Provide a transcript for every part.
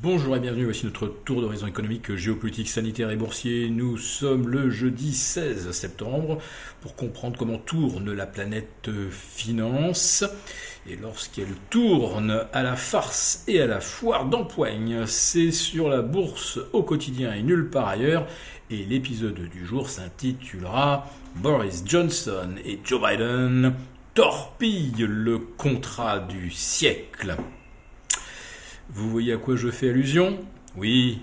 Bonjour et bienvenue, voici notre tour d'horizon économique, géopolitique, sanitaire et boursier. Nous sommes le jeudi 16 septembre pour comprendre comment tourne la planète finance. Et lorsqu'elle tourne à la farce et à la foire d'empoigne, c'est sur la bourse au quotidien et nulle part ailleurs. Et l'épisode du jour s'intitulera Boris Johnson et Joe Biden torpillent le contrat du siècle. Vous voyez à quoi je fais allusion? Oui,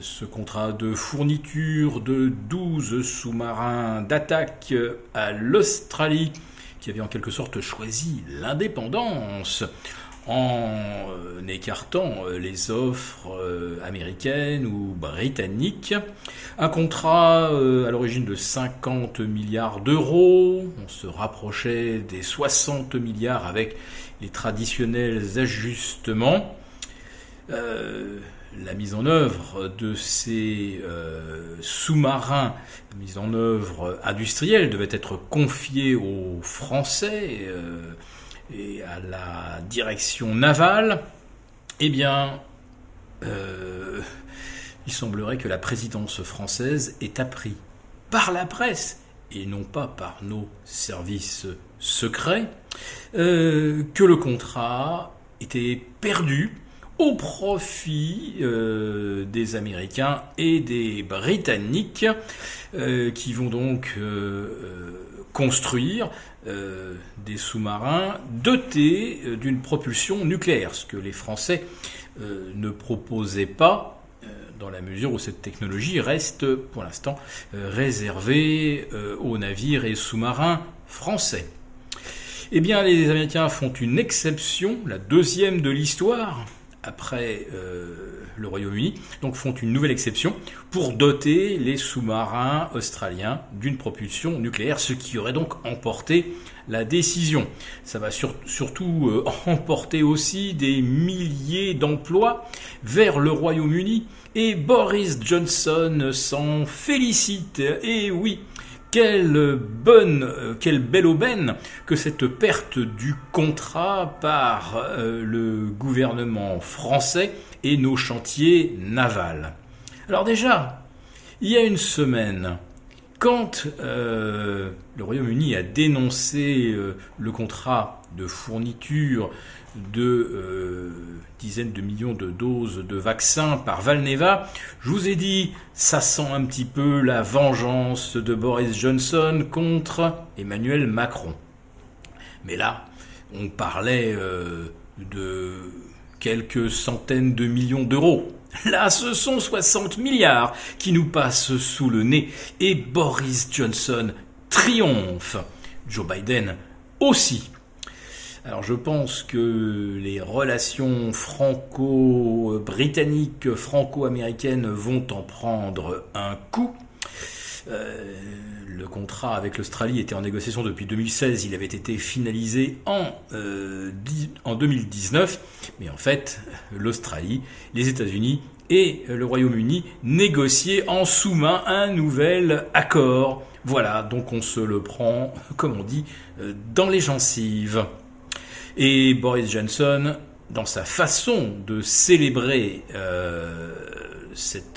ce contrat de fourniture de 12 sous-marins d'attaque à l'Australie, qui avait en quelque sorte choisi l'indépendance en euh, écartant euh, les offres euh, américaines ou britanniques. Un contrat à l'origine de 50 milliards d'euros, on se rapprochait des 60 milliards avec les traditionnels ajustements. Euh, la mise en œuvre de ces euh, sous-marins, mise en œuvre industrielle, devait être confiée aux Français euh, et à la direction navale. Eh bien, il semblerait que la présidence française ait appris par la presse et non pas par nos services secrets que le contrat était perdu au profit euh, des Américains et des Britanniques euh, qui vont donc euh, construire des sous-marins dotés d'une propulsion nucléaire, ce que les Français ne proposaient pas dans la mesure où cette technologie reste pour l'instant réservée aux navires et sous-marins français. Eh bien, les Américains font une exception, la deuxième de l'histoire, après euh, le Royaume-Uni, donc font une nouvelle exception pour doter les sous-marins australiens d'une propulsion nucléaire, ce qui aurait donc emporté la décision. Ça va surtout euh, emporter aussi des milliers d'emplois vers le Royaume-Uni et Boris Johnson s'en félicite. Et oui, quelle bonne, euh, quelle belle aubaine que cette perte du contrat par euh, le gouvernement français et nos chantiers navals. Alors déjà, il y a une semaine, quand euh, le Royaume-Uni a dénoncé le contrat de fourniture de euh, dizaines de millions de doses de vaccins par Valneva. Je vous ai dit, ça sent un petit peu la vengeance de Boris Johnson contre Emmanuel Macron. Mais là, on parlait euh, de quelques centaines de millions d'euros. Là, ce sont 60 milliards qui nous passent sous le nez et Boris Johnson triomphe. Joe Biden aussi. Alors je pense que les relations franco-britanniques, franco-américaines vont en prendre un coup. Euh, le contrat avec l'Australie était en négociation depuis 2016, il avait été finalisé en, euh, en 2019, mais en fait l'Australie, les États-Unis et le Royaume-Uni négociaient en sous-main un nouvel accord. Voilà, donc on se le prend, comme on dit, euh, dans les gencives. Et Boris Johnson, dans sa façon de célébrer euh,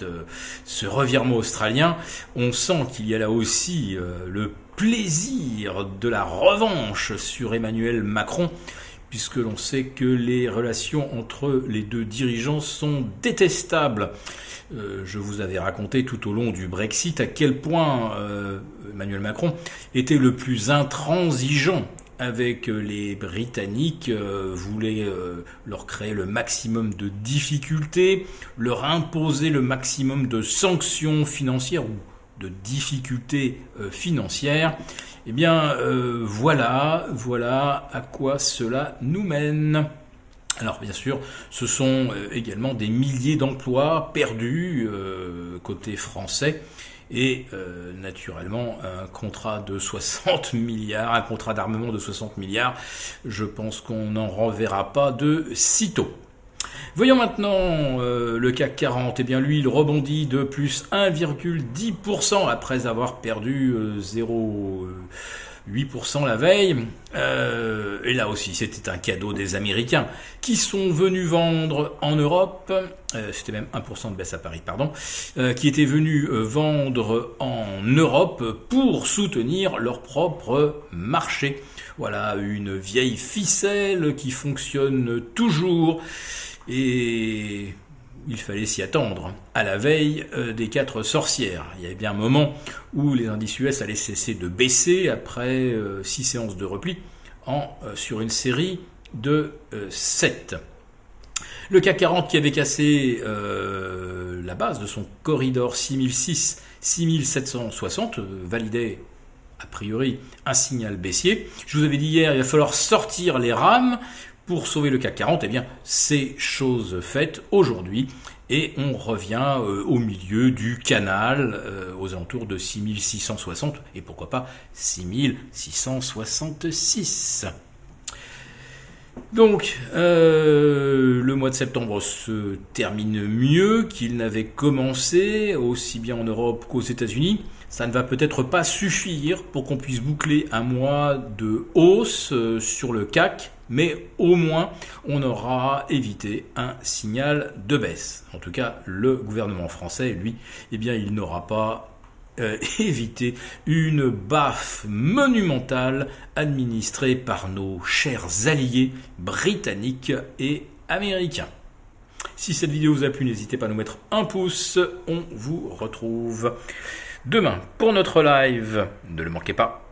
euh, ce revirement australien, on sent qu'il y a là aussi euh, le plaisir de la revanche sur Emmanuel Macron, puisque l'on sait que les relations entre les deux dirigeants sont détestables. je vous avais raconté tout au long du Brexit à quel point Emmanuel Macron était le plus intransigeant avec euh, les Britanniques euh, voulait euh, leur créer le maximum de difficultés, leur imposer le maximum de sanctions financières ou de difficultés financières. Eh bien, voilà, voilà à quoi cela nous mène. Alors bien sûr, ce sont également des milliers d'emplois perdus côté français et euh, naturellement un contrat de 60 milliards, un contrat d'armement de 60 milliards, je pense qu'on n'en reverra pas de sitôt. Voyons maintenant euh, le CAC 40. Eh bien, lui, il rebondit de plus 1,10% après avoir perdu 0,1% 8% la veille. Euh, et là aussi, c'était un cadeau des Américains qui sont venus vendre en Europe. Euh, c'était même 1% de baisse à Paris, pardon. Euh, qui étaient venus vendre en Europe pour soutenir leur propre marché. Voilà une vieille ficelle qui fonctionne toujours. Et il fallait s'y attendre. À la veille euh, des quatre sorcières, il y avait bien un moment où les indices US allaient cesser de baisser après euh, six séances de repli en, euh, sur une série de 7. Le CAC 40 qui avait cassé la base de son corridor 6006-6760 validait a priori un signal baissier. Je vous avais dit hier, il va falloir sortir les rames pour sauver le CAC 40, eh bien, c'est chose faite aujourd'hui. Et on revient euh, au milieu du canal, euh, aux alentours de 6660, et pourquoi pas 6666. Donc, euh, le mois de septembre se termine mieux qu'il n'avait commencé, aussi bien en Europe qu'aux États-Unis. Ça ne va peut-être pas suffire pour qu'on puisse boucler un mois de hausse sur le CAC, mais au moins on aura évité un signal de baisse. En tout cas, le gouvernement français, lui, eh bien, il n'aura pas euh, évité une baffe monumentale administrée par nos chers alliés britanniques et américains. Si cette vidéo vous a plu, n'hésitez pas à nous mettre un pouce. On vous retrouve demain pour notre live. Ne le manquez pas.